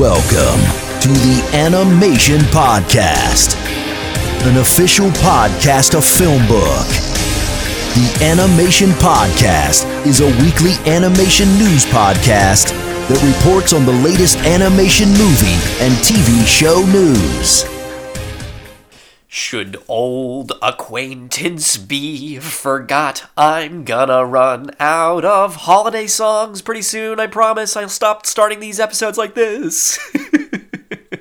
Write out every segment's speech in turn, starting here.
Welcome to the Animation Podcast, an official podcast of Filmbook. The Animation Podcast is a weekly animation news podcast that reports on the latest animation movie and TV show news. Should old acquaintance be forgot? I'm gonna run out of holiday songs pretty soon. I promise I'll stop starting these episodes like this.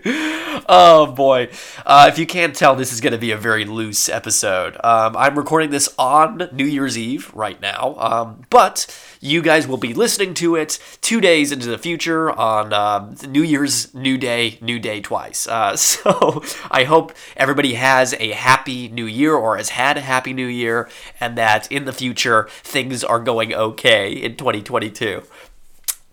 oh boy. Uh, if you can't tell, this is going to be a very loose episode. Um, I'm recording this on New Year's Eve right now, um, but you guys will be listening to it two days into the future on um, New Year's New Day, New Day twice. Uh, so I hope everybody has a happy new year or has had a happy new year and that in the future things are going okay in 2022.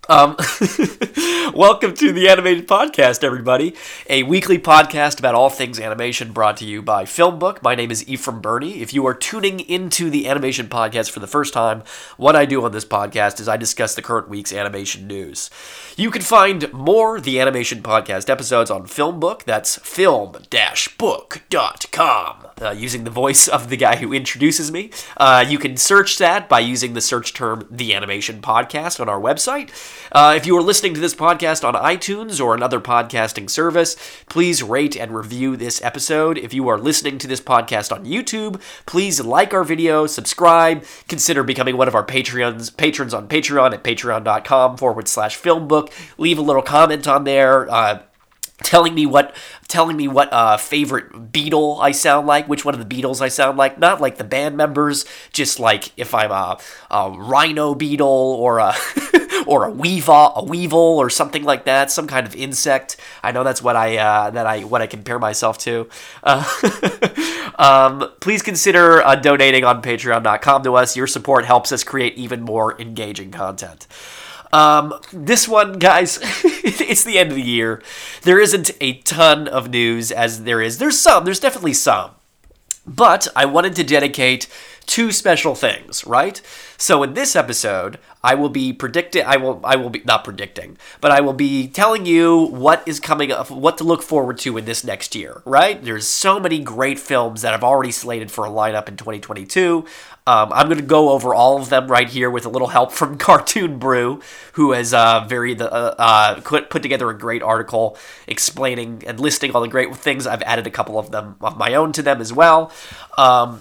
Um, welcome to the Animated Podcast, everybody. A weekly podcast about all things animation brought to you by Filmbook. My name is Ephraim Birney. If you are tuning into the Animation Podcast for the first time, what I do on this podcast is I discuss the current week's animation news. You can find more The Animation Podcast episodes on Filmbook. That's film-book.com. Uh, using the voice of the guy who introduces me. Uh, you can search that by using the search term The Animation Podcast on our website. Uh, if you are listening to this podcast on iTunes or another podcasting service, please rate and review this episode. If you are listening to this podcast on YouTube, please like our video, subscribe, consider becoming one of our Patreons, patrons on Patreon at patreon.com forward slash filmbook. Leave a little comment on there. Uh, telling me what telling me what uh, favorite Beatle I sound like, which one of the Beatles I sound like, not like the band members, just like if I'm a, a rhino beetle or a or a weevil, a weevil or something like that, some kind of insect. I know that's what I uh, that I what I compare myself to. Uh, um, please consider uh, donating on Patreon.com to us. Your support helps us create even more engaging content. Um, this one, guys, it's the end of the year. There isn't a ton of news as there is. There's some, there's definitely some. But I wanted to dedicate two special things, right? So in this episode, I will be predicting I will I will be not predicting, but I will be telling you what is coming up, what to look forward to in this next year, right? There's so many great films that I've already slated for a lineup in 2022. Um, I'm going to go over all of them right here with a little help from Cartoon Brew, who has uh, very the, uh, uh, put together a great article explaining and listing all the great things. I've added a couple of them of my own to them as well. Um,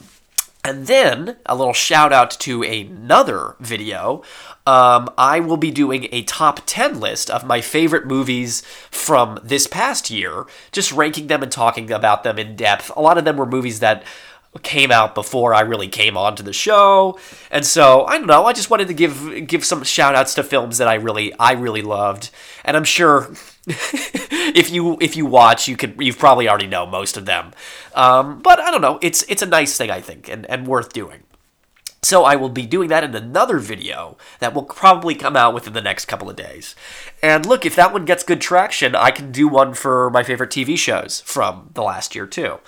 and then a little shout out to another video. Um, I will be doing a top 10 list of my favorite movies from this past year, just ranking them and talking about them in depth. A lot of them were movies that came out before I really came onto the show. And so, I don't know, I just wanted to give give some shout outs to films that I really I really loved. And I'm sure if you if you watch, you could you've probably already know most of them. Um, but I don't know, it's it's a nice thing I think and, and worth doing. So I will be doing that in another video that will probably come out within the next couple of days. And look, if that one gets good traction, I can do one for my favorite TV shows from the last year too.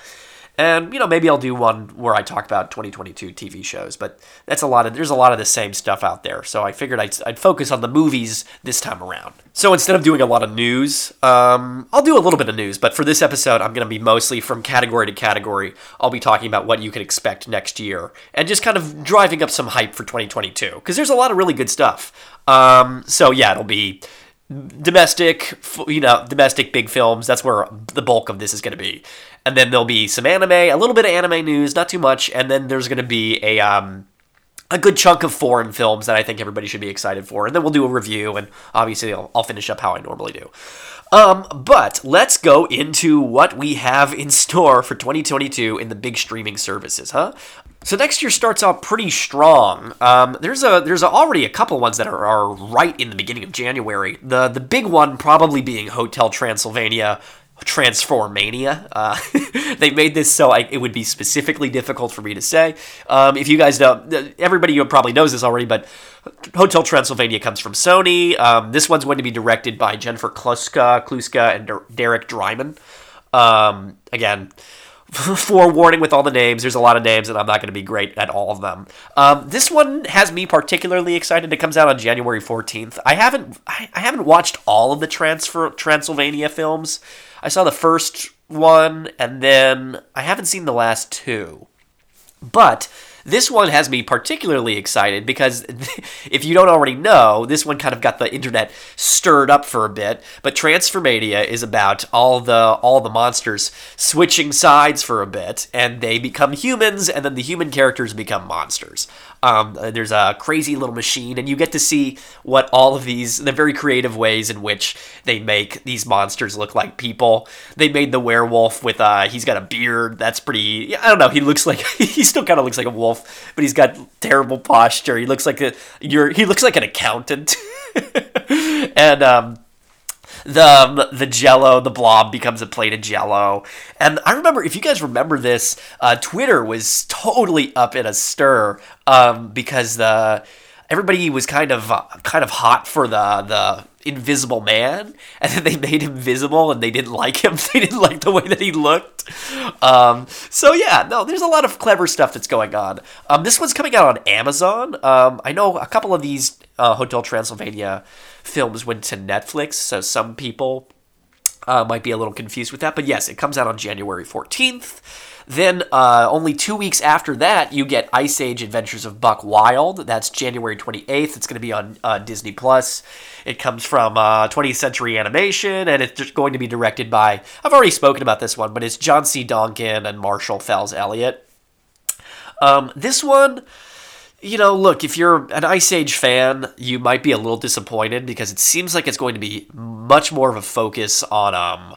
And you know, maybe I'll do one where I talk about 2022 TV shows, but that's a lot of there's a lot of the same stuff out there. So I figured I'd, I'd focus on the movies this time around. So instead of doing a lot of news, um, I'll do a little bit of news, but for this episode, I'm going to be mostly from category to category. I'll be talking about what you can expect next year and just kind of driving up some hype for 2022 because there's a lot of really good stuff. Um, so yeah, it'll be domestic, you know, domestic big films. That's where the bulk of this is going to be. And then there'll be some anime, a little bit of anime news, not too much. And then there's going to be a um, a good chunk of foreign films that I think everybody should be excited for. And then we'll do a review, and obviously I'll, I'll finish up how I normally do. Um, but let's go into what we have in store for 2022 in the big streaming services, huh? So next year starts out pretty strong. Um, there's a there's a, already a couple ones that are, are right in the beginning of January. The the big one probably being Hotel Transylvania, Transformania. Uh, they made this so I, it would be specifically difficult for me to say. Um, if you guys know, everybody probably knows this already, but Hotel Transylvania comes from Sony. Um, this one's going to be directed by Jennifer Kluska, Kluska and Derek Drymon. Um, again, forewarning with all the names. There's a lot of names, and I'm not going to be great at all of them. Um, this one has me particularly excited. It comes out on January 14th. I haven't I, I haven't watched all of the transfer Transylvania films. I saw the first one, and then I haven't seen the last two. But this one has me particularly excited because if you don't already know, this one kind of got the internet stirred up for a bit. But Transformania is about all the all the monsters switching sides for a bit, and they become humans, and then the human characters become monsters. Um, there's a crazy little machine, and you get to see what all of these, the very creative ways in which they make these monsters look like people. They made the werewolf with, uh, he's got a beard. That's pretty, I don't know. He looks like, he still kind of looks like a wolf, but he's got terrible posture. He looks like a, you're, he looks like an accountant. and, um, the the Jello, the blob becomes a plate of Jello, and I remember if you guys remember this, uh, Twitter was totally up in a stir um, because the everybody was kind of uh, kind of hot for the the invisible man and then they made him visible and they didn't like him they didn't like the way that he looked um, so yeah no there's a lot of clever stuff that's going on um, this one's coming out on amazon um, i know a couple of these uh, hotel transylvania films went to Netflix, so some people uh, might be a little confused with that. But yes, it comes out on January 14th. Then, uh, only two weeks after that, you get Ice Age Adventures of Buck Wild. That's January 28th. It's going to be on uh, Disney Plus. It comes from 20th uh, Century Animation, and it's going to be directed by. I've already spoken about this one, but it's John C. Donkin and Marshall Fels Elliott. Um, this one you know, look, if you're an Ice Age fan, you might be a little disappointed because it seems like it's going to be much more of a focus on um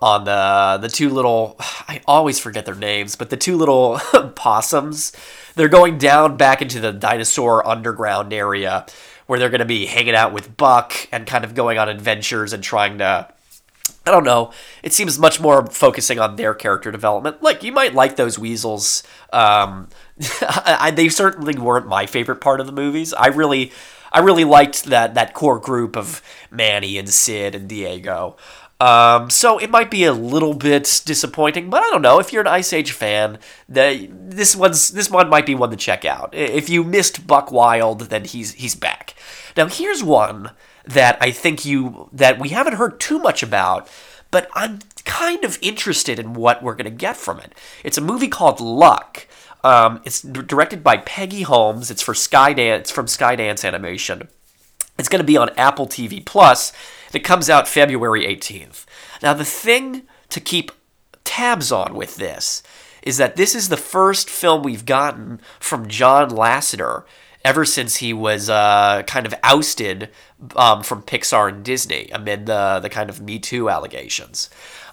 on the the two little I always forget their names, but the two little possums. They're going down back into the dinosaur underground area where they're going to be hanging out with Buck and kind of going on adventures and trying to I don't know. It seems much more focusing on their character development. Like you might like those weasels. Um, I, they certainly weren't my favorite part of the movies. I really, I really liked that that core group of Manny and Sid and Diego. Um, so it might be a little bit disappointing, but I don't know. If you're an Ice Age fan, the, this one's this one might be one to check out. If you missed Buck Wild, then he's he's back. Now here's one that I think you that we haven't heard too much about, but I'm kind of interested in what we're gonna get from it. It's a movie called Luck. Um, it's directed by Peggy Holmes. It's for Skydance from Skydance Animation. It's going to be on Apple TV Plus. It comes out February 18th. Now the thing to keep tabs on with this is that this is the first film we've gotten from John Lasseter ever since he was uh, kind of ousted um, from Pixar and Disney amid the, the kind of Me Too allegations.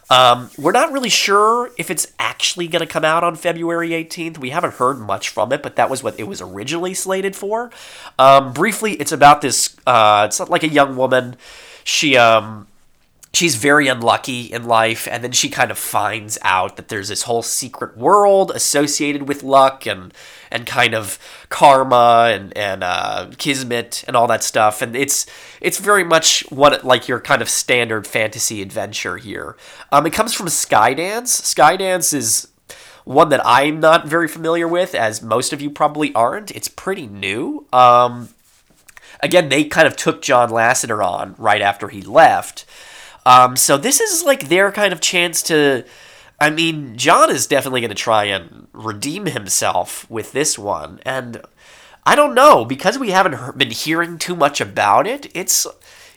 Um, we're not really sure if it's actually going to come out on February 18th. We haven't heard much from it, but that was what it was originally slated for. Um, briefly, it's about this. Uh, it's like a young woman. She um, she's very unlucky in life and then she kind of finds out that there's this whole secret world associated with luck and and kind of karma and and uh, kismet and all that stuff. And it's it's very much what like your kind of standard fantasy adventure here. Um, it comes from skydance. Skydance is one that i'm not very familiar with as most of you probably aren't. It's pretty new. Um, again they kind of took john lasseter on right after he left um, so this is like their kind of chance to. I mean, John is definitely going to try and redeem himself with this one, and I don't know because we haven't been hearing too much about it. It's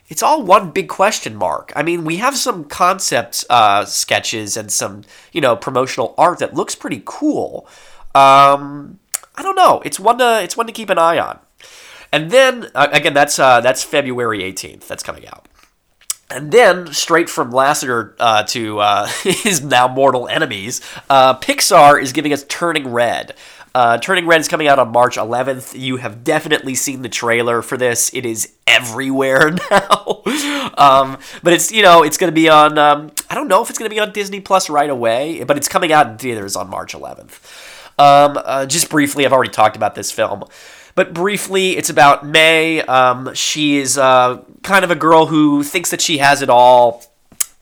it's all one big question mark. I mean, we have some concept uh, sketches and some you know promotional art that looks pretty cool. Um, I don't know. It's one to it's one to keep an eye on. And then uh, again, that's uh, that's February eighteenth. That's coming out. And then, straight from Lasseter uh, to uh, his now mortal enemies, uh, Pixar is giving us Turning Red. Uh, Turning Red is coming out on March 11th. You have definitely seen the trailer for this. It is everywhere now. um, but it's you know it's going to be on. Um, I don't know if it's going to be on Disney Plus right away, but it's coming out in theaters on March 11th. Um, just briefly, I've already talked about this film. But briefly, it's about May. Um, she is uh, kind of a girl who thinks that she has it all.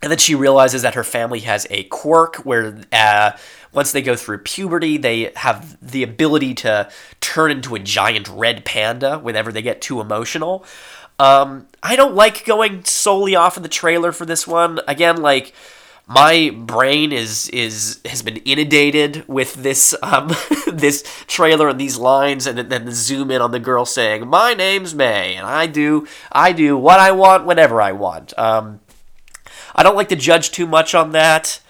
And then she realizes that her family has a quirk where uh, once they go through puberty, they have the ability to turn into a giant red panda whenever they get too emotional. Um, I don't like going solely off of the trailer for this one. Again, like my brain is is has been inundated with this um, this trailer and these lines, and then the zoom in on the girl saying, "My name's May, and I do I do what I want whenever I want." Um, I don't like to judge too much on that.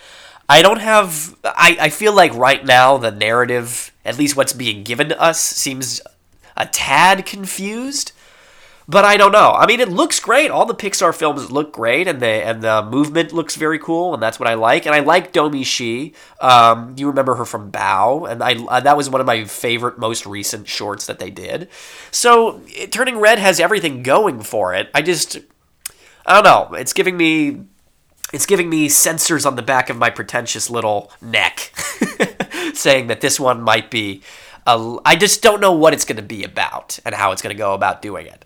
I don't have. I, I feel like right now the narrative, at least what's being given to us, seems a tad confused. But I don't know. I mean, it looks great. All the Pixar films look great, and the and the movement looks very cool, and that's what I like. And I like Domee Shi. Um, you remember her from Bao, and I uh, that was one of my favorite, most recent shorts that they did. So, it, Turning Red has everything going for it. I just, I don't know. It's giving me it's giving me sensors on the back of my pretentious little neck saying that this one might be a, I just don't know what it's going to be about and how it's going to go about doing it.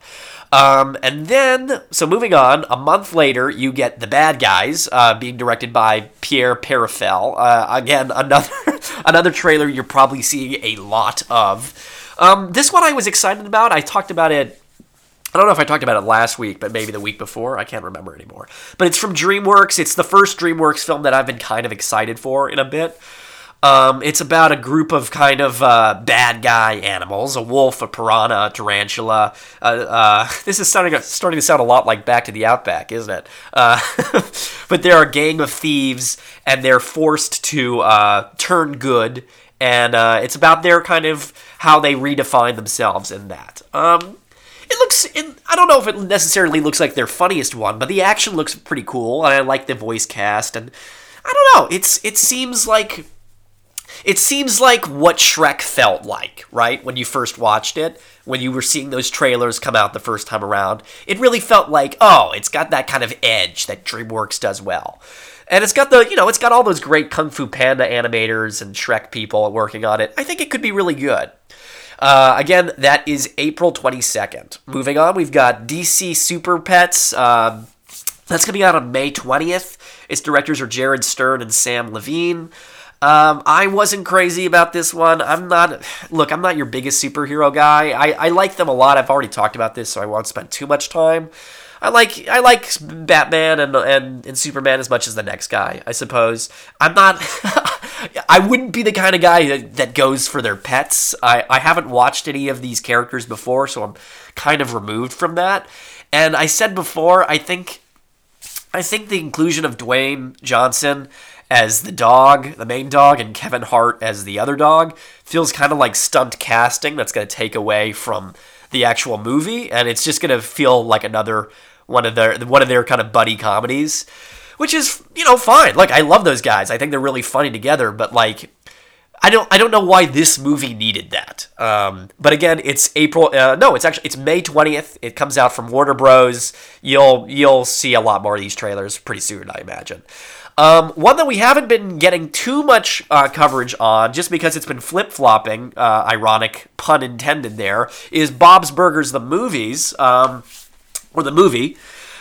Um, and then, so moving on, a month later, you get The Bad Guys, uh, being directed by Pierre Perifel. Uh, again, another another trailer you're probably seeing a lot of. Um, this one I was excited about. I talked about it I don't know if I talked about it last week, but maybe the week before. I can't remember anymore. But it's from DreamWorks. It's the first DreamWorks film that I've been kind of excited for in a bit. Um, it's about a group of kind of uh, bad guy animals: a wolf, a piranha, a tarantula. Uh, uh, this is starting starting to sound a lot like Back to the Outback, isn't it? Uh, but they're a gang of thieves, and they're forced to uh, turn good. And uh, it's about their kind of how they redefine themselves in that. Um, it looks. It, I don't know if it necessarily looks like their funniest one, but the action looks pretty cool, and I like the voice cast. And I don't know. It's it seems like it seems like what Shrek felt like, right? When you first watched it, when you were seeing those trailers come out the first time around, it really felt like, oh, it's got that kind of edge that DreamWorks does well. And it's got the, you know, it's got all those great Kung Fu Panda animators and Shrek people working on it. I think it could be really good. Uh, again, that is April 22nd. Moving on, we've got DC Super Pets. Um, that's coming out on May 20th. Its directors are Jared Stern and Sam Levine. Um, I wasn't crazy about this one. I'm not. Look, I'm not your biggest superhero guy. I, I like them a lot. I've already talked about this, so I won't spend too much time. I like I like Batman and and, and Superman as much as the next guy, I suppose. I'm not. I wouldn't be the kind of guy that, that goes for their pets. I, I haven't watched any of these characters before, so I'm kind of removed from that. And I said before, I think I think the inclusion of Dwayne Johnson as the dog, the main dog, and Kevin Hart as the other dog feels kind of like stunt casting that's going to take away from the actual movie, and it's just going to feel like another one of their one of their kind of buddy comedies which is you know fine. Like I love those guys. I think they're really funny together. But like, I don't I don't know why this movie needed that. Um, but again, it's April. Uh, no, it's actually it's May twentieth. It comes out from Warner Bros. You'll you'll see a lot more of these trailers pretty soon, I imagine. Um, one that we haven't been getting too much uh, coverage on, just because it's been flip flopping, uh, ironic pun intended there, is Bob's Burgers the movies, um, or the movie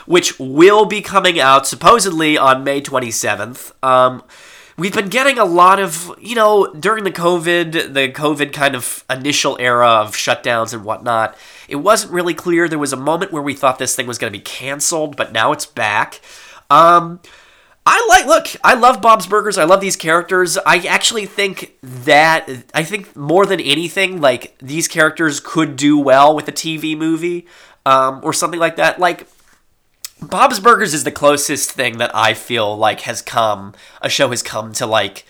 which will be coming out supposedly on May 27th. Um, we've been getting a lot of, you know, during the COVID, the COVID kind of initial era of shutdowns and whatnot, it wasn't really clear. There was a moment where we thought this thing was going to be canceled, but now it's back. Um, I like, look, I love Bob's Burgers. I love these characters. I actually think that, I think more than anything, like, these characters could do well with a TV movie um, or something like that. Like, Bob's Burgers is the closest thing that I feel like has come a show has come to like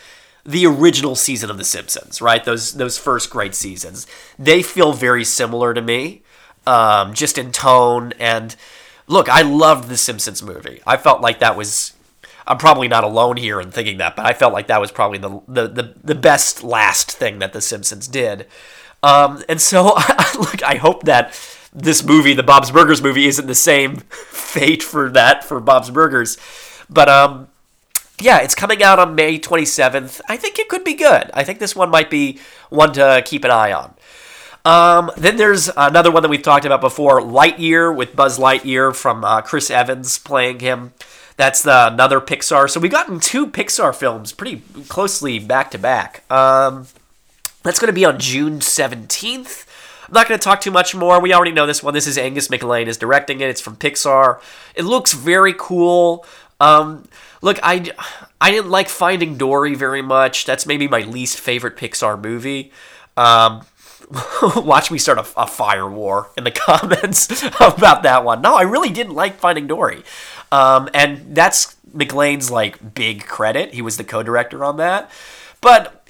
the original season of The Simpsons, right? Those those first great seasons. They feel very similar to me, um, just in tone and look. I loved The Simpsons movie. I felt like that was. I'm probably not alone here in thinking that, but I felt like that was probably the the the, the best last thing that The Simpsons did. Um, and so, look, I hope that this movie, the Bob's Burgers movie, isn't the same fate for that for Bob's Burgers. But um, yeah, it's coming out on May 27th. I think it could be good. I think this one might be one to keep an eye on. Um, then there's another one that we've talked about before, Lightyear with Buzz Lightyear from uh, Chris Evans playing him. That's the, another Pixar. So we've gotten two Pixar films pretty closely back to back. Um, that's going to be on June 17th. I'm not going to talk too much more. We already know this one. This is Angus MacLane is directing it. It's from Pixar. It looks very cool. Um, look, I, I didn't like Finding Dory very much. That's maybe my least favorite Pixar movie. Um, watch me start a, a, fire war in the comments about that one. No, I really didn't like Finding Dory. Um, and that's MacLane's like big credit. He was the co-director on that. But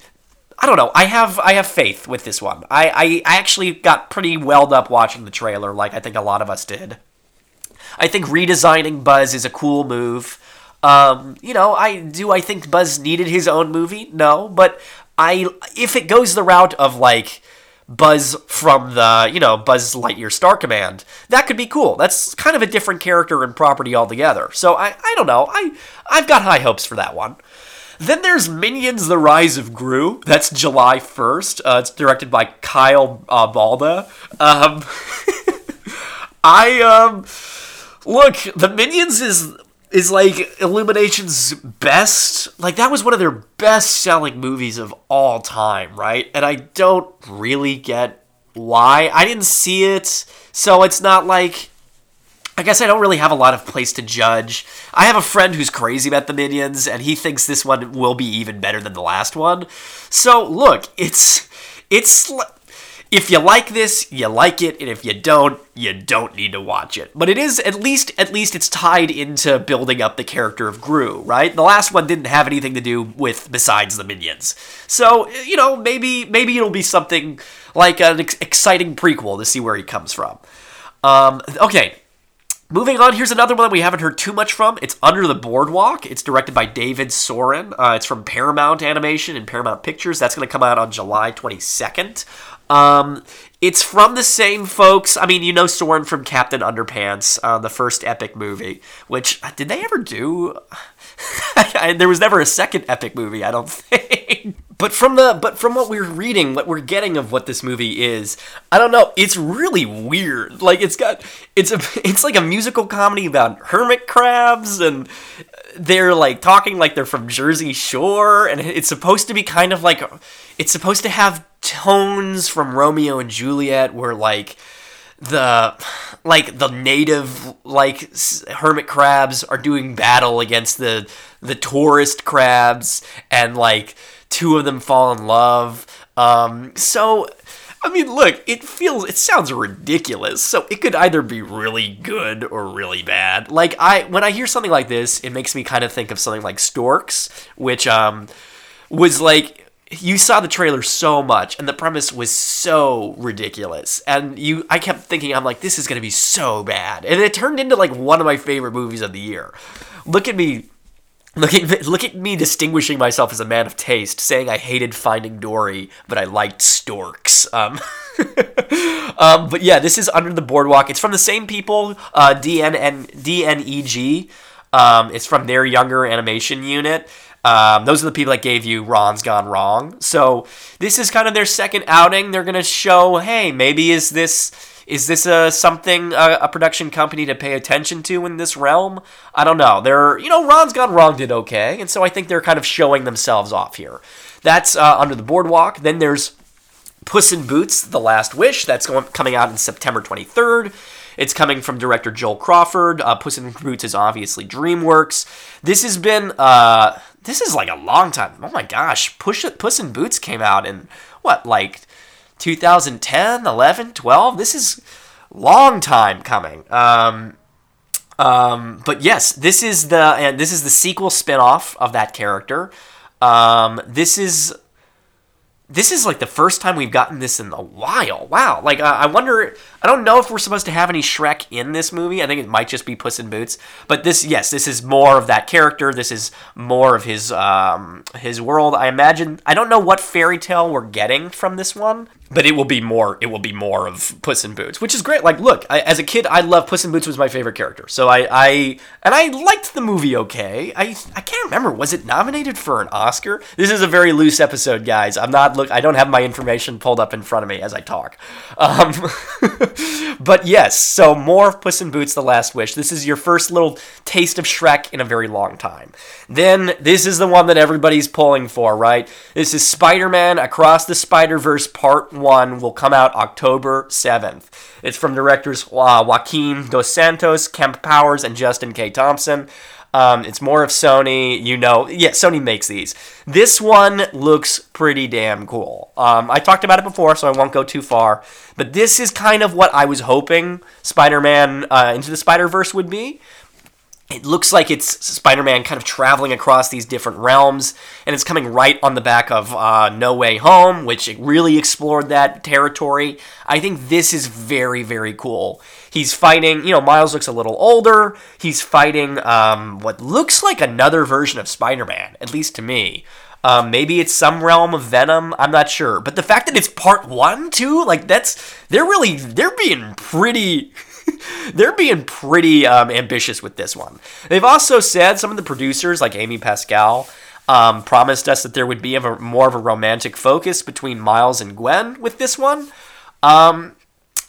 I don't know. I have I have faith with this one. I, I, I actually got pretty welled up watching the trailer, like I think a lot of us did. I think redesigning Buzz is a cool move. Um, you know, I do I think Buzz needed his own movie? No, but I if it goes the route of like Buzz from the, you know, Buzz Lightyear Star Command, that could be cool. That's kind of a different character and property altogether. So I, I don't know. I I've got high hopes for that one. Then there's Minions: The Rise of Gru. That's July 1st. Uh, it's directed by Kyle uh, Balda. Um, I um, look. The Minions is is like Illumination's best. Like that was one of their best selling movies of all time, right? And I don't really get why. I didn't see it, so it's not like I guess I don't really have a lot of place to judge. I have a friend who's crazy about the Minions, and he thinks this one will be even better than the last one. So look, it's it's if you like this, you like it, and if you don't, you don't need to watch it. But it is at least at least it's tied into building up the character of Gru, right? The last one didn't have anything to do with besides the minions. So, you know, maybe maybe it'll be something like an ex- exciting prequel to see where he comes from. Um, okay, Moving on, here's another one that we haven't heard too much from. It's Under the Boardwalk. It's directed by David Soren. Uh, it's from Paramount Animation and Paramount Pictures. That's going to come out on July 22nd. Um, it's from the same folks. I mean, you know Soren from Captain Underpants, uh, the first epic movie. Which did they ever do? there was never a second epic movie, I don't think. But from the but from what we're reading, what we're getting of what this movie is, I don't know. It's really weird. Like it's got it's a it's like a musical comedy about hermit crabs and they're like talking like they're from Jersey Shore and it's supposed to be kind of like it's supposed to have tones from Romeo and Juliet where like the like the native like hermit crabs are doing battle against the the tourist crabs and like two of them fall in love um so I mean, look, it feels, it sounds ridiculous. So it could either be really good or really bad. Like I, when I hear something like this, it makes me kind of think of something like Storks, which um was like you saw the trailer so much and the premise was so ridiculous and you i kept thinking i'm like this is going to be so bad and it turned into like one of my favorite movies of the year look at me look at, look at me distinguishing myself as a man of taste saying i hated finding dory but i liked storks um, um, but yeah this is under the boardwalk it's from the same people uh, DNN, dneg um, it's from their younger animation unit um, those are the people that gave you Ron's Gone Wrong. So this is kind of their second outing. They're gonna show, hey, maybe is this is this a something a, a, production company to pay attention to in this realm? I don't know. They're you know Ron's Gone Wrong did okay, and so I think they're kind of showing themselves off here. That's uh, under the boardwalk. Then there's Puss in Boots: The Last Wish. That's going coming out in September 23rd. It's coming from director Joel Crawford. Uh, Puss in Boots is obviously DreamWorks. This has been uh, this is like a long time. Oh my gosh, Push, Puss in Boots came out in what like 2010, 11, 12. This is long time coming. Um, um, but yes, this is the and this is the sequel spinoff of that character. Um, this is this is like the first time we've gotten this in a while. Wow. Like, uh, I wonder, I don't know if we're supposed to have any Shrek in this movie. I think it might just be Puss in Boots. But this, yes, this is more of that character. This is more of his, um, his world. I imagine, I don't know what fairy tale we're getting from this one but it will be more it will be more of Puss in Boots, which is great. Like, look, I, as a kid, I love Puss in Boots was my favorite character, so I, I and I liked the movie. Okay, I I can't remember was it nominated for an Oscar. This is a very loose episode, guys. I'm not look. I don't have my information pulled up in front of me as I talk. Um, but yes, so more Puss in Boots: The Last Wish. This is your first little taste of Shrek in a very long time. Then this is the one that everybody's pulling for, right? This is Spider-Man Across the Spider-Verse Part One. Will come out October seventh. It's from directors uh, Joaquin Dos Santos, Kemp Powers, and Justin K. Thompson. Um, it's more of Sony, you know. Yeah, Sony makes these. This one looks pretty damn cool. Um, I talked about it before, so I won't go too far. But this is kind of what I was hoping Spider Man uh, Into the Spider Verse would be it looks like it's Spider-Man kind of traveling across these different realms, and it's coming right on the back of uh, No Way Home, which really explored that territory. I think this is very, very cool. He's fighting, you know, Miles looks a little older. He's fighting um, what looks like another version of Spider-Man, at least to me. Um, maybe it's some realm of Venom. I'm not sure, but the fact that it's part one too, like that's they're really they're being pretty they're being pretty um, ambitious with this one. They've also said some of the producers, like Amy Pascal, um, promised us that there would be a, more of a romantic focus between Miles and Gwen with this one. Um,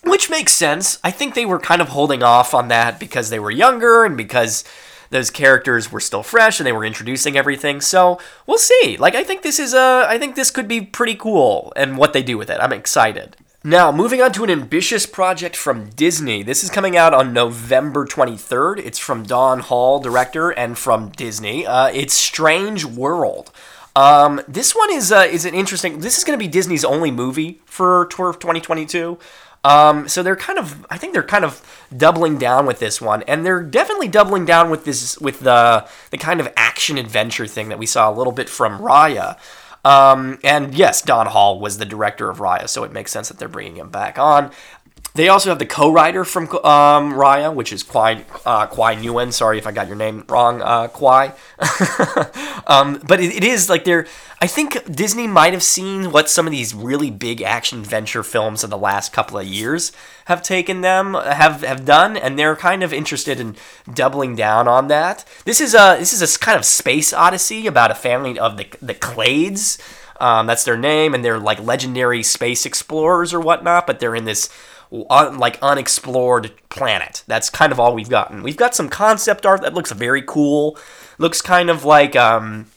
which makes sense. I think they were kind of holding off on that because they were younger and because those characters were still fresh and they were introducing everything. So we'll see. Like I think this is a, I think this could be pretty cool and what they do with it. I'm excited. Now, moving on to an ambitious project from Disney. This is coming out on November 23rd. It's from Don Hall, director, and from Disney. Uh, it's Strange World. Um, this one is uh, is an interesting. This is going to be Disney's only movie for Tour of 2022. Um, so they're kind of, I think they're kind of doubling down with this one, and they're definitely doubling down with this with the the kind of action adventure thing that we saw a little bit from Raya. Um, and yes, Don Hall was the director of Raya, so it makes sense that they're bringing him back on. They also have the co-writer from um, Raya, which is Kwai uh, Kwai Nguyen. Sorry if I got your name wrong, uh, Kwai. um, but it, it is like they're. I think Disney might have seen what some of these really big action adventure films of the last couple of years have taken them have have done, and they're kind of interested in doubling down on that. This is a this is a kind of space odyssey about a family of the the Clades. Um, that's their name, and they're like legendary space explorers or whatnot. But they're in this un, like unexplored planet. That's kind of all we've gotten. We've got some concept art that looks very cool. Looks kind of like um,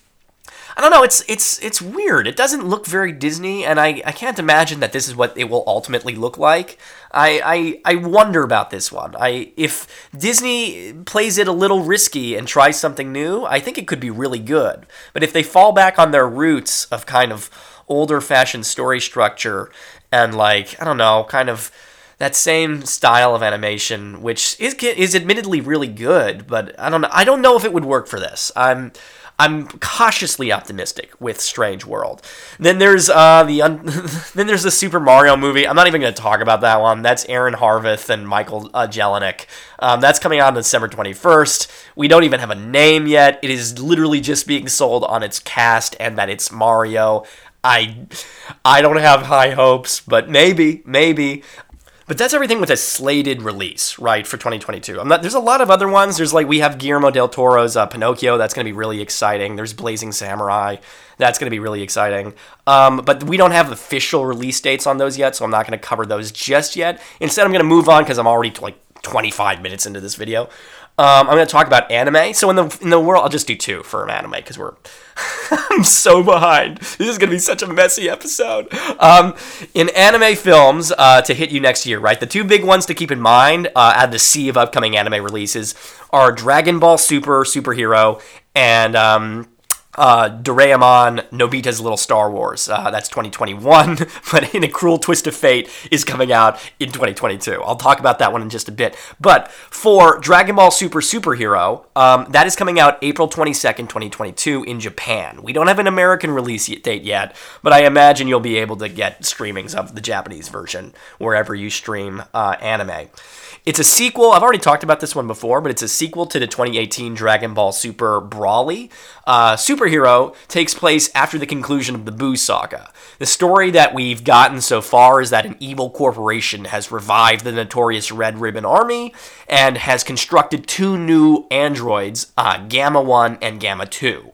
I don't know. It's it's it's weird. It doesn't look very Disney, and I, I can't imagine that this is what it will ultimately look like. I, I I wonder about this one. I if Disney plays it a little risky and tries something new, I think it could be really good. But if they fall back on their roots of kind of older fashioned story structure and like I don't know, kind of that same style of animation, which is is admittedly really good, but I don't know. I don't know if it would work for this. I'm I'm cautiously optimistic with Strange World. Then there's uh, the un- then there's the Super Mario movie. I'm not even going to talk about that one. That's Aaron Horvath and Michael uh, Jelenic. Um, that's coming out on December 21st. We don't even have a name yet. It is literally just being sold on its cast and that it's Mario. I I don't have high hopes, but maybe, maybe. But that's everything with a slated release, right, for 2022. I'm not, there's a lot of other ones. There's like, we have Guillermo del Toro's uh, Pinocchio. That's going to be really exciting. There's Blazing Samurai. That's going to be really exciting. Um, but we don't have official release dates on those yet, so I'm not going to cover those just yet. Instead, I'm going to move on because I'm already like 25 minutes into this video. Um, I'm going to talk about anime. So in the in the world, I'll just do two for anime because we're I'm so behind. This is going to be such a messy episode. Um, in anime films uh, to hit you next year, right? The two big ones to keep in mind uh, at the sea of upcoming anime releases are Dragon Ball Super Superhero and um, uh, Doraemon, Nobita's Little Star Wars. Uh, that's 2021, but in a cruel twist of fate is coming out in 2022. I'll talk about that one in just a bit. But for Dragon Ball Super Superhero, um, that is coming out April 22nd, 2022 in Japan. We don't have an American release date yet, but I imagine you'll be able to get streamings of the Japanese version wherever you stream uh, anime. It's a sequel. I've already talked about this one before, but it's a sequel to the 2018 Dragon Ball Super Broly. Uh, Superhero takes place after the conclusion of the Buu saga. The story that we've gotten so far is that an evil corporation has revived the notorious Red Ribbon Army and has constructed two new androids, uh, Gamma 1 and Gamma 2.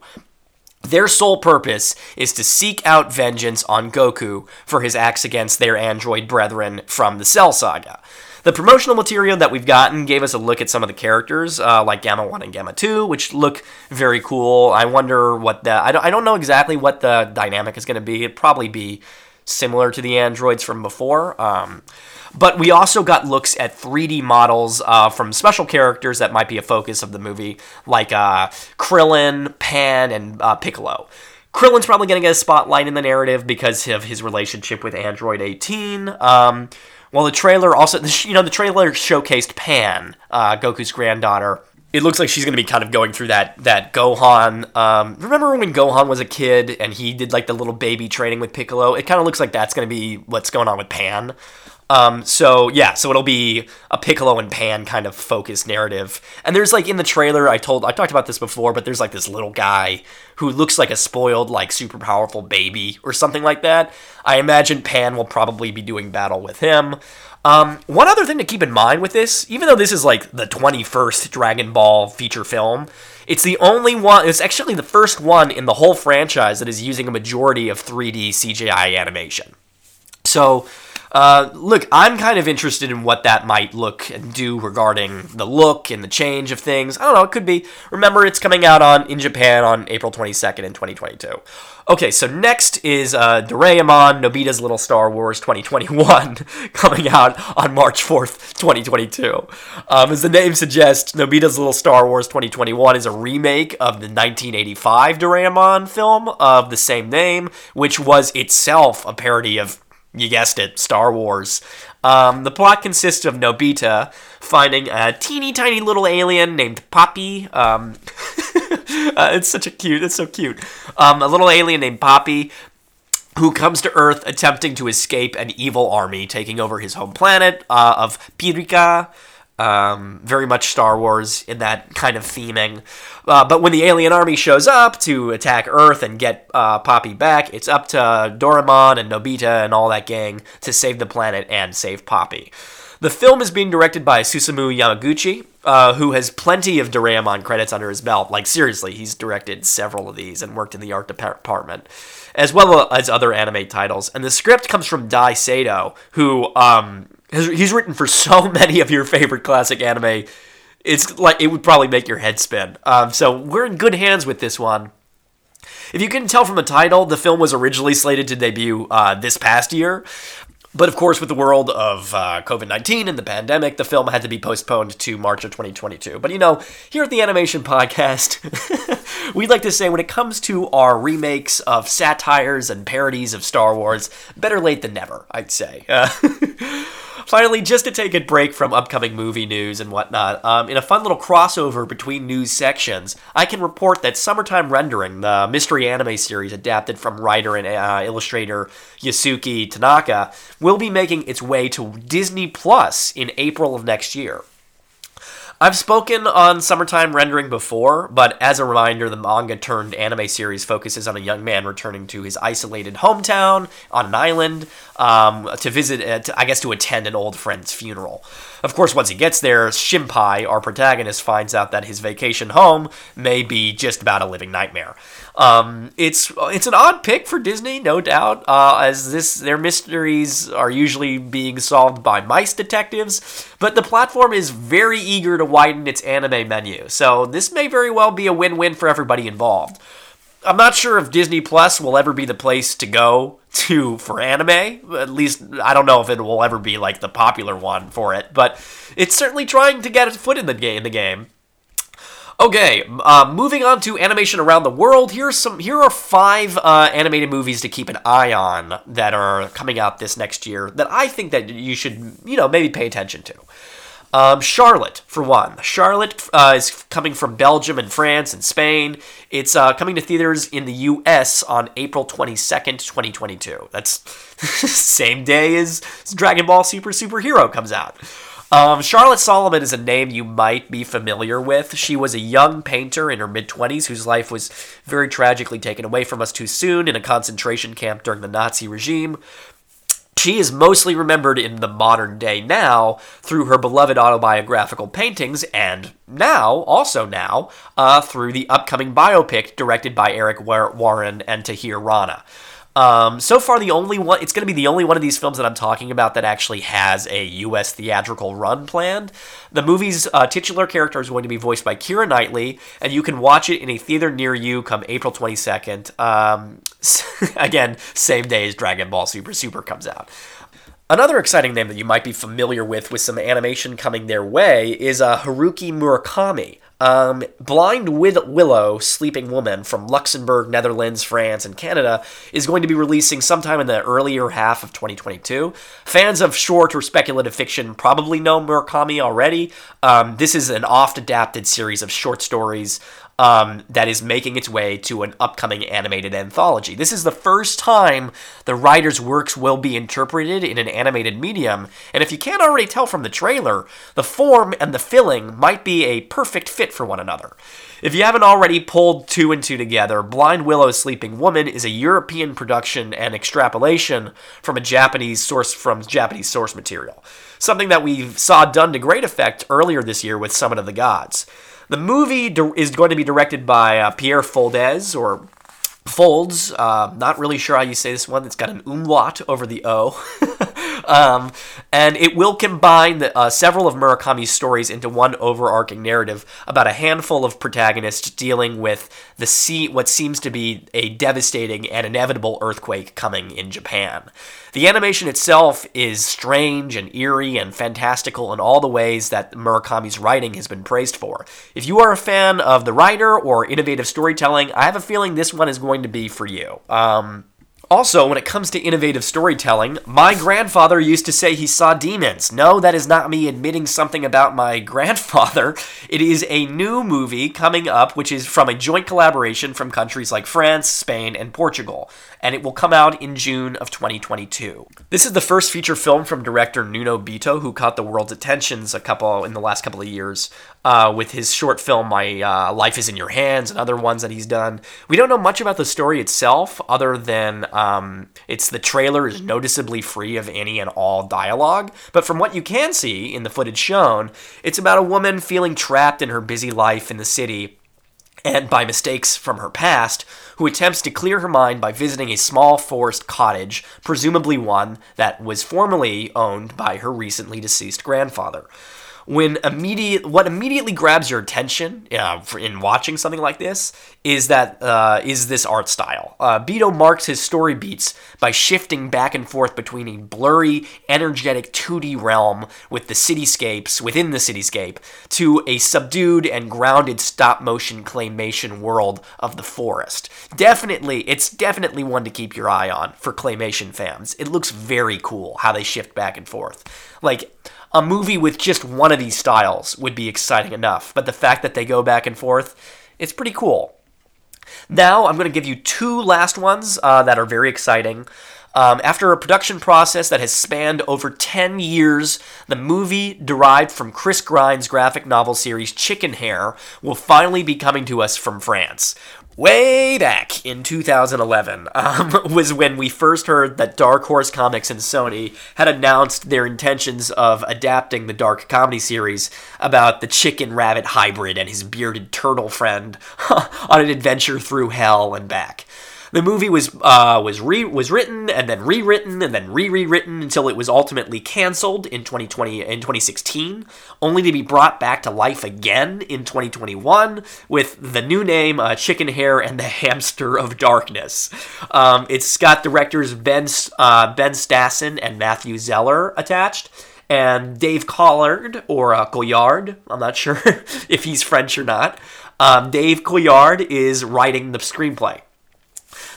Their sole purpose is to seek out vengeance on Goku for his acts against their android brethren from the Cell Saga. The promotional material that we've gotten gave us a look at some of the characters, uh, like Gamma 1 and Gamma 2, which look very cool. I wonder what the. I don't, I don't know exactly what the dynamic is going to be. It'd probably be similar to the androids from before. Um, but we also got looks at 3D models uh, from special characters that might be a focus of the movie, like uh, Krillin, Pan, and uh, Piccolo. Krillin's probably going to get a spotlight in the narrative because of his relationship with Android 18. Um, well, the trailer also, you know, the trailer showcased Pan, uh, Goku's granddaughter, it looks like she's going to be kind of going through that that Gohan. Um, remember when Gohan was a kid and he did like the little baby training with Piccolo? It kind of looks like that's going to be what's going on with Pan. Um, so yeah, so it'll be a Piccolo and Pan kind of focused narrative. And there's like in the trailer, I told I talked about this before, but there's like this little guy who looks like a spoiled, like super powerful baby or something like that. I imagine Pan will probably be doing battle with him. Um, one other thing to keep in mind with this, even though this is like the 21st Dragon Ball feature film, it's the only one, it's actually the first one in the whole franchise that is using a majority of 3D CGI animation. So, uh, look, I'm kind of interested in what that might look and do regarding the look and the change of things. I don't know, it could be. Remember, it's coming out on in Japan on April 22nd in 2022. Okay, so next is uh, Doraemon Nobita's Little Star Wars 2021 coming out on March 4th, 2022. Um, as the name suggests, Nobita's Little Star Wars 2021 is a remake of the 1985 Doraemon film of the same name, which was itself a parody of you guessed it, Star Wars. Um, the plot consists of Nobita finding a teeny tiny little alien named Papi. Um, uh, it's such a cute, it's so cute. Um, a little alien named Papi who comes to Earth attempting to escape an evil army taking over his home planet uh, of Pirika. Um, very much Star Wars in that kind of theming. Uh, but when the alien army shows up to attack Earth and get uh, Papi back, it's up to Doraemon and Nobita and all that gang to save the planet and save Papi. The film is being directed by Susumu Yamaguchi, uh, who has plenty of Doraemon credits under his belt. Like, seriously, he's directed several of these and worked in the art department, as well as other anime titles. And the script comes from Dai Sato, who um, he's written for so many of your favorite classic anime. It's like it would probably make your head spin. Um, so we're in good hands with this one. If you can tell from the title, the film was originally slated to debut uh, this past year. But of course, with the world of uh, COVID 19 and the pandemic, the film had to be postponed to March of 2022. But you know, here at the Animation Podcast, we'd like to say when it comes to our remakes of satires and parodies of Star Wars, better late than never, I'd say. Uh, Finally, just to take a break from upcoming movie news and whatnot, um, in a fun little crossover between news sections, I can report that Summertime Rendering, the mystery anime series adapted from writer and uh, illustrator Yasuki Tanaka, will be making its way to Disney Plus in April of next year. I've spoken on Summertime Rendering before, but as a reminder, the manga turned anime series focuses on a young man returning to his isolated hometown on an island um, to visit, uh, to, I guess, to attend an old friend's funeral. Of course, once he gets there, Shinpei, our protagonist, finds out that his vacation home may be just about a living nightmare. Um, it's it's an odd pick for Disney, no doubt, uh, as this their mysteries are usually being solved by mice detectives. But the platform is very eager to widen its anime menu, so this may very well be a win-win for everybody involved. I'm not sure if Disney Plus will ever be the place to go to for anime. At least I don't know if it will ever be like the popular one for it, but it's certainly trying to get its foot in the game. In the game. Okay, uh, moving on to animation around the world. Here's some. Here are five uh, animated movies to keep an eye on that are coming out this next year that I think that you should, you know, maybe pay attention to. Um, Charlotte, for one. Charlotte uh, is coming from Belgium and France and Spain. It's uh, coming to theaters in the U.S. on April 22nd, 2022. That's same day as Dragon Ball Super Superhero comes out. Um, Charlotte Salomon is a name you might be familiar with. She was a young painter in her mid 20s whose life was very tragically taken away from us too soon in a concentration camp during the Nazi regime. She is mostly remembered in the modern day now through her beloved autobiographical paintings, and now, also now, uh, through the upcoming biopic directed by Eric Warin and Tahir Rana. Um, so far, the only one, it's going to be the only one of these films that I'm talking about that actually has a U.S. theatrical run planned. The movie's uh, titular character is going to be voiced by Keira Knightley, and you can watch it in a theater near you come April 22nd. Um, again, same day as Dragon Ball Super Super comes out. Another exciting name that you might be familiar with with some animation coming their way is uh, Haruki Murakami. Um, Blind with Willow, Sleeping Woman from Luxembourg, Netherlands, France, and Canada is going to be releasing sometime in the earlier half of 2022. Fans of short or speculative fiction probably know Murakami already. Um, this is an oft adapted series of short stories um, that is making its way to an upcoming animated anthology. This is the first time the writer's works will be interpreted in an animated medium, and if you can't already tell from the trailer, the form and the filling might be a perfect fit for one another. If you haven't already pulled two and two together, Blind Willow's Sleeping Woman is a European production and extrapolation from a Japanese source from Japanese source material. Something that we saw done to great effect earlier this year with Summit of the Gods. The movie is going to be directed by uh, Pierre Foldes, or Folds. Uh, not really sure how you say this one. It's got an umlaut over the O. um, and it will combine the, uh, several of Murakami's stories into one overarching narrative about a handful of protagonists dealing with the sea, what seems to be a devastating and inevitable earthquake coming in Japan. The animation itself is strange and eerie and fantastical in all the ways that Murakami's writing has been praised for. If you are a fan of the writer or innovative storytelling, I have a feeling this one is going to be for you. Um, also, when it comes to innovative storytelling, my grandfather used to say he saw demons. No, that is not me admitting something about my grandfather. It is a new movie coming up, which is from a joint collaboration from countries like France, Spain, and Portugal and it will come out in June of 2022. This is the first feature film from director Nuno Beato, who caught the world's attentions a couple in the last couple of years uh, with his short film "My uh, Life Is in Your Hands" and other ones that he's done. We don't know much about the story itself, other than um, it's the trailer is noticeably free of any and all dialogue. But from what you can see in the footage shown, it's about a woman feeling trapped in her busy life in the city and by mistakes from her past, who attempts to clear her mind by visiting a small forest cottage, presumably one that was formerly owned by her recently deceased grandfather when immediate what immediately grabs your attention uh, in watching something like this is that uh, is this art style. Uh, Beato marks his story beats by shifting back and forth between a blurry, energetic 2D realm with the cityscapes within the cityscape to a subdued and grounded stop motion claymation world of the forest. Definitely, it's definitely one to keep your eye on for claymation fans. It looks very cool how they shift back and forth. Like a movie with just one of these styles would be exciting enough, but the fact that they go back and forth, it's pretty cool. Now, I'm going to give you two last ones uh, that are very exciting. Um, after a production process that has spanned over 10 years, the movie derived from Chris Grine's graphic novel series Chickenhare will finally be coming to us from France way back in 2011 um, was when we first heard that Dark Horse Comics and Sony had announced their intentions of adapting the dark comedy series about the chicken rabbit hybrid and his bearded turtle friend on an adventure through hell and back. The movie was uh, was re- was written and then rewritten and then re-rewritten until it was ultimately canceled in 2020 in 2016, only to be brought back to life again in 2021 with the new name uh, Chickenhare and the Hamster of Darkness. Um, it's got directors Ben uh, Ben Stassen and Matthew Zeller attached and Dave Collard or uh, Collard. I'm not sure if he's French or not. Um, Dave Collard is writing the screenplay.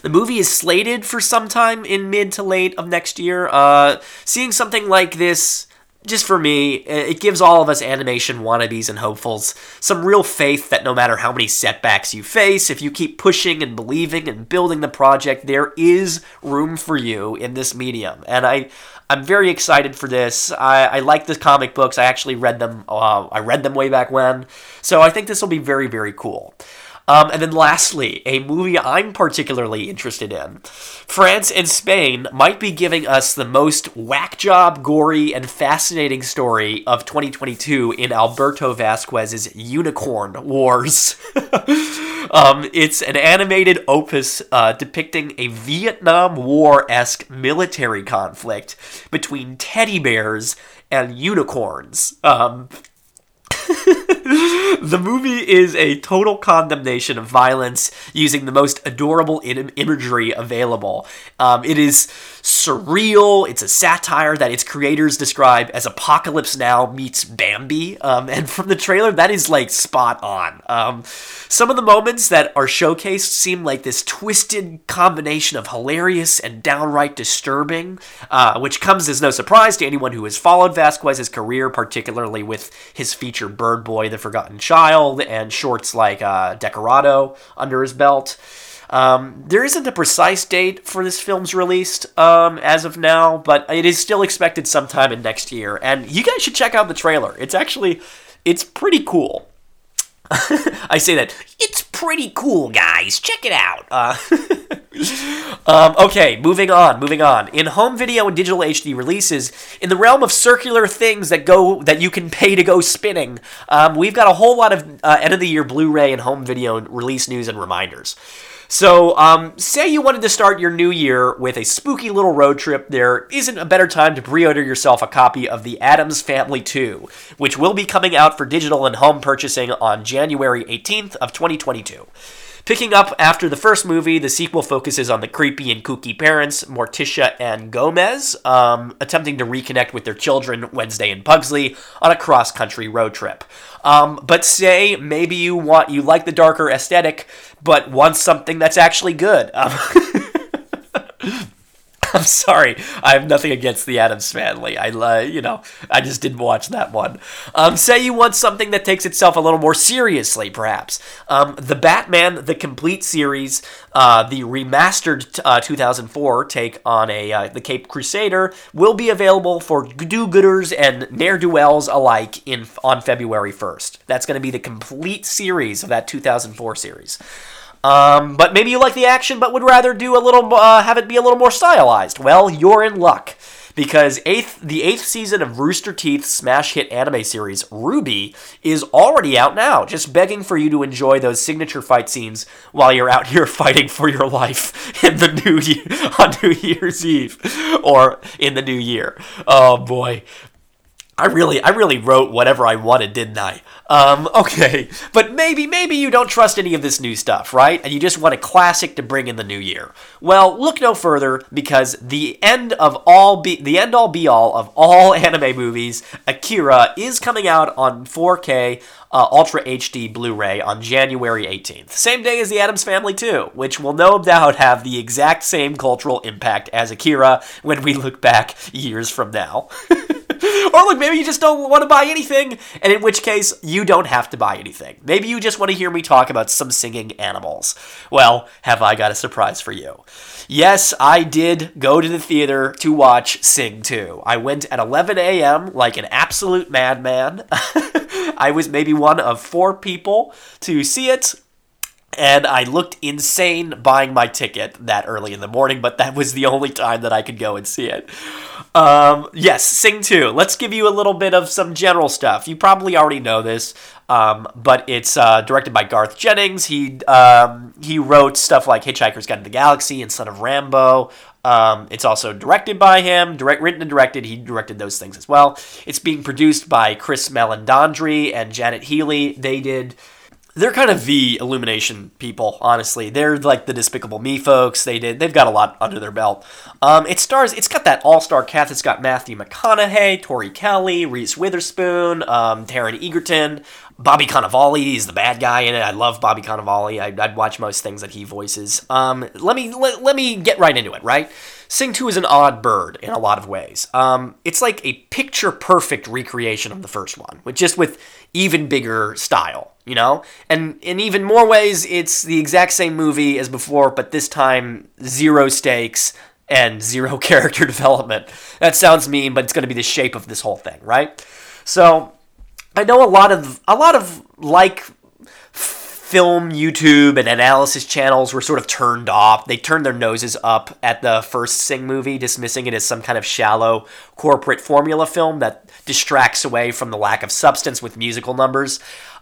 The movie is slated for sometime in mid to late of next year. Uh, seeing something like this, just for me, it gives all of us animation wannabes and hopefuls some real faith that no matter how many setbacks you face, if you keep pushing and believing and building the project, there is room for you in this medium. And I, I'm very excited for this. I, I like the comic books. I actually read them. Uh, I read them way back when, so I think this will be very, very cool. Um, and then lastly, a movie I'm particularly interested in. France and Spain might be giving us the most whack job, gory, and fascinating story of 2022 in Alberto Vázquez's Unicorn Wars. um, it's an animated opus uh, depicting a Vietnam War esque military conflict between teddy bears and unicorns. Um, the movie is a total condemnation of violence using the most adorable Im- imagery available. Um, it is surreal. It's a satire that its creators describe as Apocalypse Now meets Bambi. Um, and from the trailer, that is like spot on. Um, some of the moments that are showcased seem like this twisted combination of hilarious and downright disturbing, uh, which comes as no surprise to anyone who has followed Vázquez's career, particularly with his feature Bird Boy, The Forgotten Child, and shorts like uh, Decorado under his belt. Um, there isn't a precise date for this film's release um, as of now, but it is still expected sometime in next year. And you guys should check out the trailer. It's actually, it's pretty cool. I say that. It's pretty cool, guys. Check it out. Uh, um, okay, moving on, moving on. In home video and digital HD releases, in the realm of circular things that go that you can pay to go spinning, um, we've got a whole lot of uh, end of the year Blu-ray and home video release news and reminders. So, um, say you wanted to start your new year with a spooky little road trip, there isn't a better time to pre-order yourself a copy of The Addams Family 2, which will be coming out for digital and home purchasing on January 18th of 2022. Picking up after the first movie, the sequel focuses on the creepy and kooky parents, Morticia and Gomez, um, attempting to reconnect with their children, Wednesday and Pugsley, on a cross-country road trip. Um, but say maybe you want you like the darker aesthetic, but want something that's actually good. Um, I'm sorry. I have nothing against the Addams family. I, uh, you know, I just didn't watch that one. Um, say you want something that takes itself a little more seriously, perhaps. Um, the Batman, the complete series, uh, the remastered uh, 2004 take on a uh, the Cape Crusader, will be available for do-gooders and ne'er-do-wells alike in on February 1st. That's going to be the complete series of that 2004 series. Um, but maybe you like the action, but would rather do a little, uh, have it be a little more stylized. Well, you're in luck because eighth, the eighth season of Rooster Teeth's smash hit anime series RWBY is already out now, just begging for you to enjoy those signature fight scenes while you're out here fighting for your life in the new year on New Year's Eve or in the new year. Oh boy, I really, I really wrote whatever I wanted, didn't I? Um, okay, but maybe, maybe you don't trust any of this new stuff, right? And you just want a classic to bring in the new year. Well, look no further because the end of all, be- the end all be all of all anime movies, Akira, is coming out on 4K uh, Ultra HD Blu-ray on January 18th, same day as the Addams Family 2, which will no doubt have the exact same cultural impact as Akira when we look back years from now. or look, maybe you just don't want to buy anything, and in which case, you don't have to buy anything. Maybe you just want to hear me talk about some singing animals. Well, have I got a surprise for you? Yes, I did go to the theater to watch Sing 2. I went at 11 a.m. like an absolute madman. I was maybe one of four people to see it and I looked insane buying my ticket that early in the morning, but that was the only time that I could go and see it. Um, yes, Sing 2. Let's give you a little bit of some general stuff. You probably already know this, um, but it's uh, directed by Garth Jennings. He um, he wrote stuff like Hitchhiker's Guide to the Galaxy and Son of Rambow. Um, it's also directed by him, direct, written and directed. He directed those things as well. It's being produced by Chris Meledandri and Janet Healy. They did they're kind of the Illumination people, honestly. They're like the Despicable Me folks. They did. They've got a lot under their belt. Um, it stars. It's got that all-star cast. It's got Matthew McConaughey, Tori Kelly, Reese Witherspoon, um, Taron Egerton, Bobby Cannavale is the bad guy in it. I love Bobby Cannavale. I, would watch most things that he voices. Um, let me let, let me get right into it. Right, Sing Two is an odd bird in a lot of ways. Um, it's like a picture perfect recreation of the first one, with just with even bigger style. You know, and in even more ways, it's the exact same movie as before, but this time zero stakes and zero character development. That sounds mean, but it's going to be the shape of this whole thing, right? So I know a lot of a lot of like film YouTube and analysis channels were sort of turned off. They turned their noses up at the first Sing movie, dismissing it as some kind of shallow corporate formula film that distracts away from the lack of substance with musical numbers.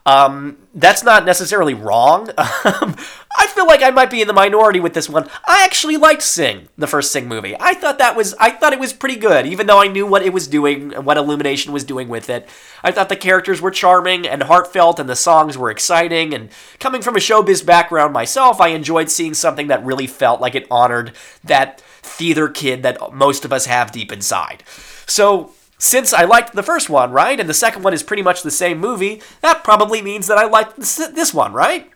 Um, that's not necessarily wrong. I feel like I might be in the minority with this one. I actually liked Sing, the first Sing movie. I thought that was I thought it was pretty good, even though I knew what it was doing and what Illumination was doing with it. I thought the characters were charming and heartfelt and the songs were exciting and coming from a showbiz background myself, I enjoyed seeing something that really felt like it honored that theater kid that most of us have deep inside. So since I liked the first one, right, and the second one is pretty much the same movie, that probably means that I liked this, one, right?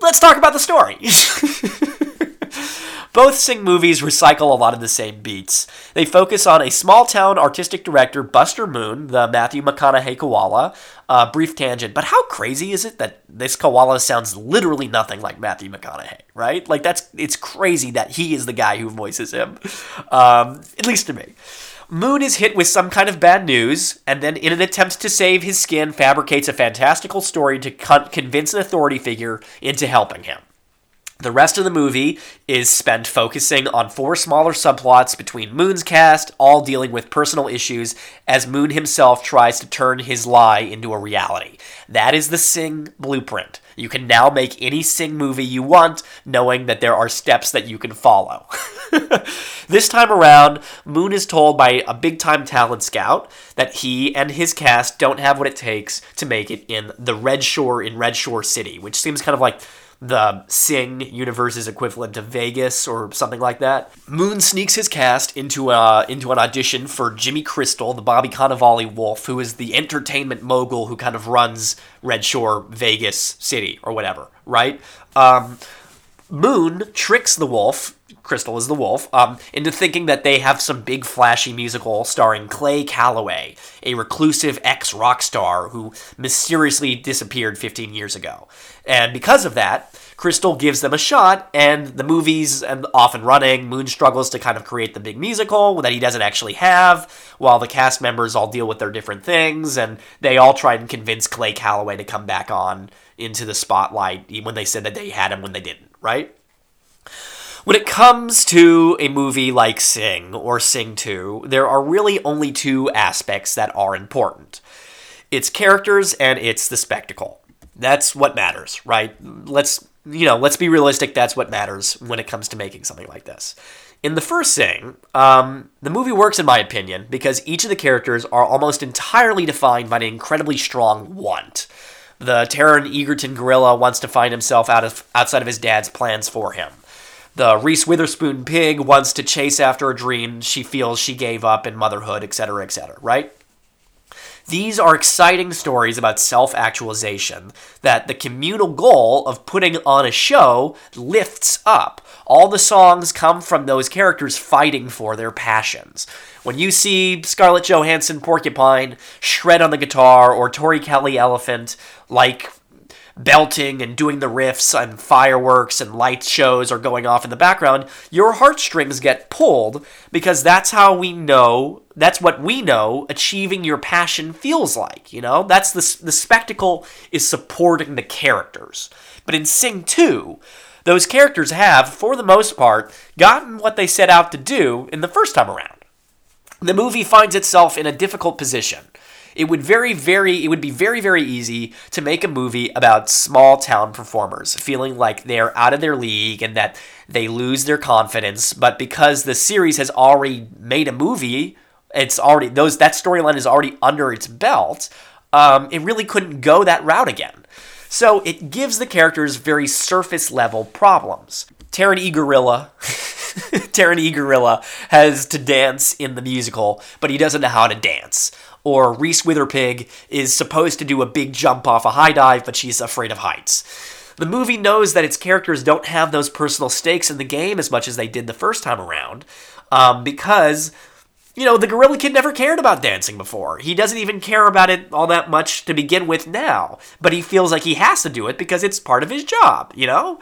Let's talk about the story. Both Sing movies recycle a lot of the same beats. They focus on a small town artistic director, Buster Moon, the Matthew McConaughey koala. Uh, brief tangent, but how crazy is it that this koala sounds literally nothing like Matthew McConaughey, right? Like, that's, it's crazy that he is the guy who voices him, um, at least to me. Moon is hit with some kind of bad news, and then, in an attempt to save his skin, fabricates a fantastical story to con- convince an authority figure into helping him. The rest of the movie is spent focusing on four smaller subplots between Moon's cast, all dealing with personal issues, as Moon himself tries to turn his lie into a reality. That is the Sing blueprint. You can now make any Sing movie you want, knowing that there are steps that you can follow. this time around, Moon is told by a big time talent scout that he and his cast don't have what it takes to make it in the Red Shore in Red Shore City, which seems kind of like the Sing universe's equivalent to Vegas or something like that. Moon sneaks his cast into a, into an audition for Jimmy Crystal, the Bobby Cannavale Wolf, who is the entertainment mogul who kind of runs Red Shore, Vegas City, or whatever, right? Um, Moon tricks the wolf Crystal is the wolf, um, into thinking that they have some big flashy musical starring Clay Calloway, a reclusive ex rock star who mysteriously disappeared 15 years ago. And because of that, Crystal gives them a shot, and the movie's off and running. Moon struggles to kind of create the big musical that he doesn't actually have, while the cast members all deal with their different things, and they all try and convince Clay Calloway to come back on into the spotlight when they said that they had him when they didn't, right? When it comes to a movie like Sing or Sing 2, there are really only two aspects that are important it's characters and it's the spectacle. That's what matters, right? Let's, you know, let's be realistic. That's what matters when it comes to making something like this. In the first Sing, um, the movie works, in my opinion, because each of the characters are almost entirely defined by an incredibly strong want. The Taron Egerton gorilla wants to find himself out of outside of his dad's plans for him. The Reese Witherspoon pig wants to chase after a dream she feels she gave up in motherhood, etc., etc., right? These are exciting stories about self actualization that the communal goal of putting on a show lifts up. All the songs come from those characters fighting for their passions. When you see Scarlett Johansson Porcupine shred on the guitar or Tori Kelly Elephant like belting and doing the riffs and fireworks and light shows are going off in the background, your heartstrings get pulled because that's how we know, that's what we know achieving your passion feels like, you know? That's the, the spectacle is supporting the characters. But in Sing 2, those characters have, for the most part, gotten what they set out to do in the first time around. The movie finds itself in a difficult position it would very very it would be very very easy to make a movie about small town performers feeling like they're out of their league and that they lose their confidence but because the series has already made a movie it's already those that storyline is already under its belt um, it really couldn't go that route again so it gives the characters very surface level problems Taron E. Gorilla Taron E. Gorilla has to dance in the musical, but he doesn't know how to dance or Reese Witherpig is supposed to do a big jump off a high dive, but she's afraid of heights. The movie knows that its characters don't have those personal stakes in the game as much as they did the first time around, um, because, you know, the Gorilla Kid never cared about dancing before. He doesn't even care about it all that much to begin with now, but he feels like he has to do it because it's part of his job, you know?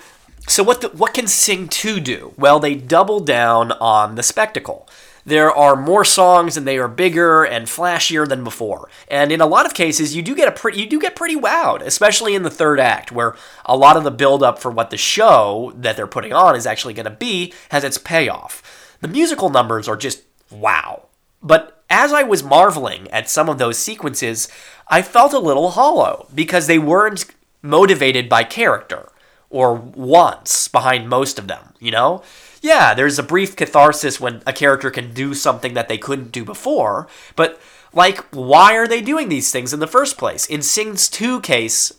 So what the, what can Sing 2 do? Well, they double down on the spectacle. there are more songs and they are bigger and flashier than before. And in a lot of cases, you do get a pretty you do get pretty wowed, especially in the third act, where a lot of the build up for what the show that they're putting on is actually going to be has its payoff. The musical numbers are just wow. But as I was marveling at some of those sequences, I felt a little hollow because they weren't motivated by character or wants behind most of them, you know? yeah, there's a brief catharsis when a character can do something that they couldn't do before, but like, why are they doing these things in the first place? In Sing's 2 case,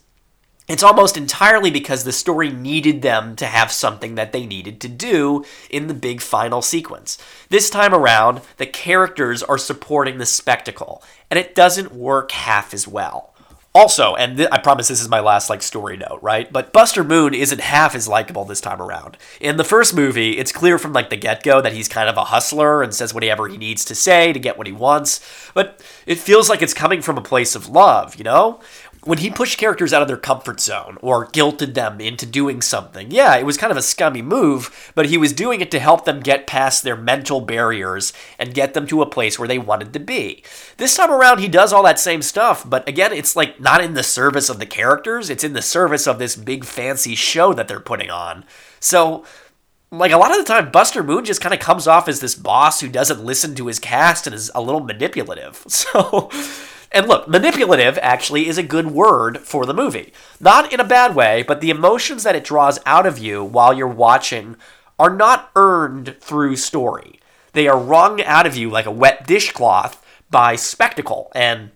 it's almost entirely because the story needed them to have something that they needed to do in the big final sequence. This time around, the characters are supporting the spectacle, and it doesn't work half as well. Also, and th- I promise this is my last like story note, right? But Buster Moon isn't half as likable this time around. In the first movie, it's clear from like the get-go that he's kind of a hustler and says whatever he needs to say to get what he wants, but it feels like it's coming from a place of love, you know? When he pushed characters out of their comfort zone or guilted them into doing something, yeah, it was kind of a scummy move, but he was doing it to help them get past their mental barriers and get them to a place where they wanted to be. This time around, he does all that same stuff, but again, it's like not in the service of the characters, it's in the service of this big fancy show that they're putting on. So, like a lot of the time, Buster Moon just kind of comes off as this boss who doesn't listen to his cast and is a little manipulative. So. And look, manipulative actually is a good word for the movie. Not in a bad way, but the emotions that it draws out of you while you're watching are not earned through story. They are wrung out of you like a wet dishcloth by spectacle and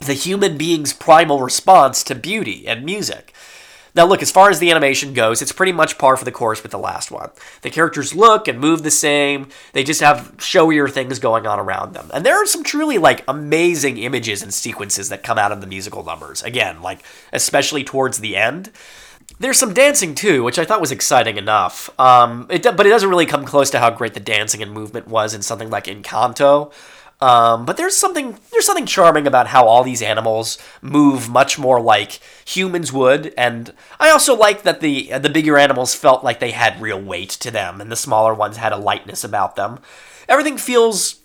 the human being's primal response to beauty and music. Now, look, as far as the animation goes, it's pretty much par for the course with the last one. The characters look and move the same, they just have showier things going on around them. And there are some truly, like, amazing images and sequences that come out of the musical numbers. Again, like, especially towards the end. There's some dancing too, which I thought was exciting enough. Um, it, but it doesn't really come close to how great the dancing and movement was in something like Encanto. Um, but there's something there's something charming about how all these animals move much more like humans would, and I also like that the the bigger animals felt like they had real weight to them, and the smaller ones had a lightness about them. Everything feels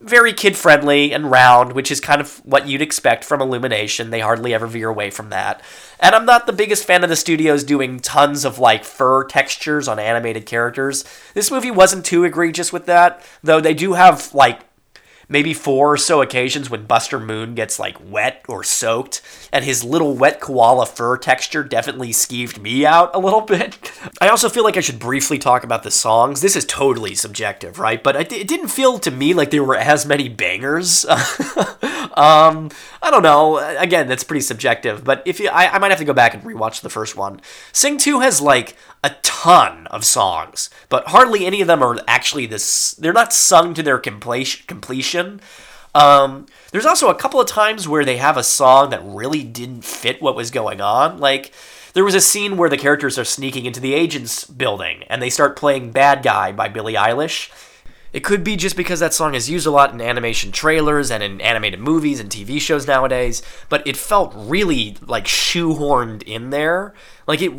very kid friendly and round, which is kind of what you'd expect from Illumination. They hardly ever veer away from that. And I'm not the biggest fan of the studios doing tons of like fur textures on animated characters. This movie wasn't too egregious with that, though they do have like maybe four or so occasions when Buster Moon gets like wet or soaked, and his little wet koala fur texture definitely skeeved me out a little bit. I also feel like I should briefly talk about the songs. This is totally subjective, right? But it didn't feel to me like there were as many bangers. um, I don't know. Again, that's pretty subjective. But if you, I, I might have to go back and rewatch the first one. Sing Two has like a ton of songs, but hardly any of them are actually this. They're not sung to their completion. Completion. Um, there's also a couple of times where they have a song that really didn't fit what was going on. Like there was a scene where the characters are sneaking into the agent's building and they start playing "Bad Guy" by Billie Eilish. It could be just because that song is used a lot in animation trailers and in animated movies and TV shows nowadays, but it felt really like shoehorned in there. Like it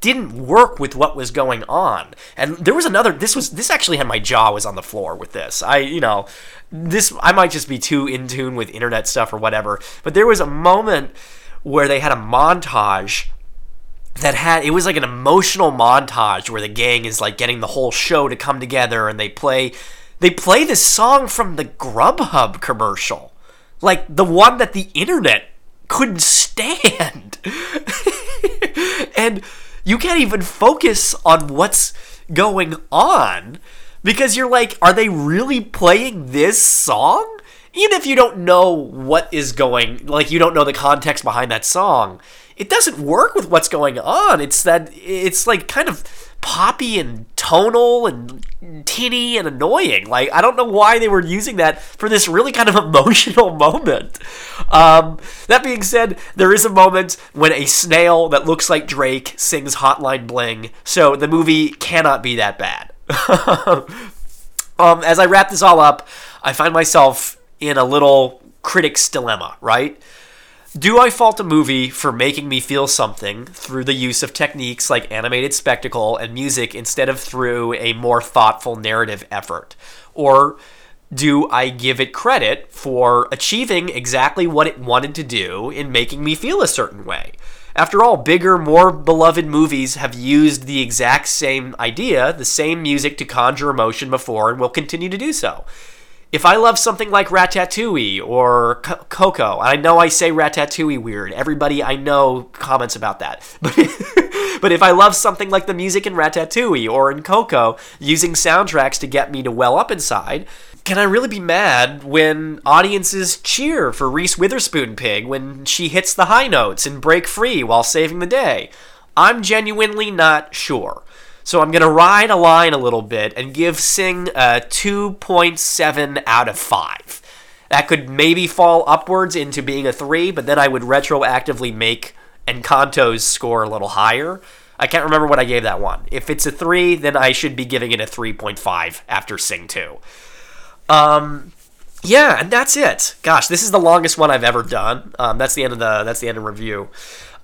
didn't work with what was going on. And there was another this was this actually had my jaw was on the floor with this. I, you know, this I might just be too in tune with internet stuff or whatever, but there was a moment where they had a montage that had it was like an emotional montage where the gang is like getting the whole show to come together and they play they play this song from the Grubhub commercial. Like the one that the internet couldn't stand. and you can't even focus on what's going on because you're like, are they really playing this song? Even if you don't know what is going, like you don't know the context behind that song, it doesn't work with what's going on. It's that it's like kind of poppy and tonal and tinny and annoying. Like I don't know why they were using that for this really kind of emotional moment. Um, that being said, there is a moment when a snail that looks like Drake sings "Hotline Bling," so the movie cannot be that bad. um, as I wrap this all up, I find myself in a little critic's dilemma. Right do I fault a movie for making me feel something through the use of techniques like animated spectacle and music instead of through a more thoughtful narrative effort? Or do I give it credit for achieving exactly what it wanted to do in making me feel a certain way? After all, bigger, more beloved movies have used the exact same idea, the same music to conjure emotion before, and will continue to do so. If I love something like Ratatouille or C- Coco, I know I say Ratatouille weird. Everybody I know comments about that. But, but if I love something like the music in Ratatouille or in Coco, using soundtracks to get me to well up inside, can I really be mad when audiences cheer for Reese Witherspoon Pig when she hits the high notes and break free while saving the day? I'm genuinely not sure. So I'm going to ride a line a little bit and give Sing a 2.7 out of 5. That could maybe fall upwards into being a 3, but then I would retroactively make Encanto's score a little higher. I can't remember what I gave that one. If it's a 3, then I should be giving it a 3.5 after Sing 2. Um, yeah, and that's it. Gosh, this is the longest one I've ever done. Um, that's the end of the that's the end of review.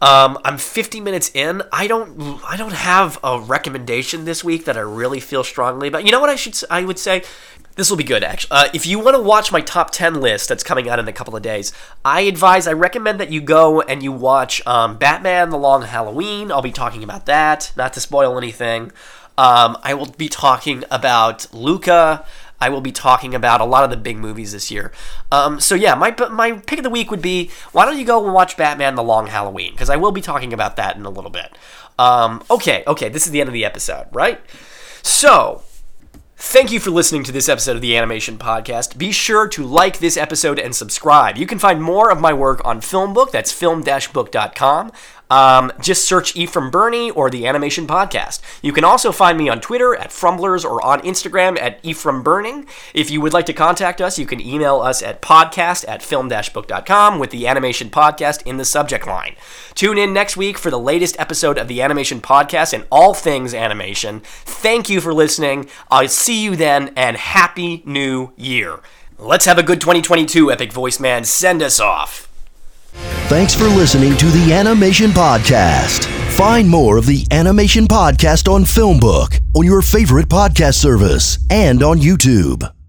Um, I'm 50 minutes in. I don't I don't have a recommendation this week that I really feel strongly about. You know what I should I would say. This will be good, actually. Uh, if you want to watch my top 10 list that's coming out in a couple of days, I advise, I recommend that you go and you watch um, Batman The Long Halloween. I'll be talking about that, not to spoil anything. Um, I will be talking about Luca. I will be talking about a lot of the big movies this year. Um, so yeah, my my pick of the week would be why don't you go and watch Batman: The Long Halloween because I will be talking about that in a little bit. Um, okay, okay, this is the end of the episode, right? So. Thank you for listening to this episode of the Animation Podcast. Be sure to like this episode and subscribe. You can find more of my work on Filmbook, that's film-book.com. Um, just search Ephraim Birney or the Animation Podcast. You can also find me on Twitter at Frumblers or on Instagram at Ephraim Birney. If you would like to contact us, you can email us at podcast at film-book.com with the Animation Podcast in the subject line. Tune in next week for the latest episode of the Animation Podcast and all things animation. Thank you for listening. I'll see you then, and Happy New Year. Let's have a good 2022, Epic Voice Man. Send us off. Thanks for listening to the Animation Podcast. Find more of the Animation Podcast on Filmbook, on your favorite podcast service, and on YouTube.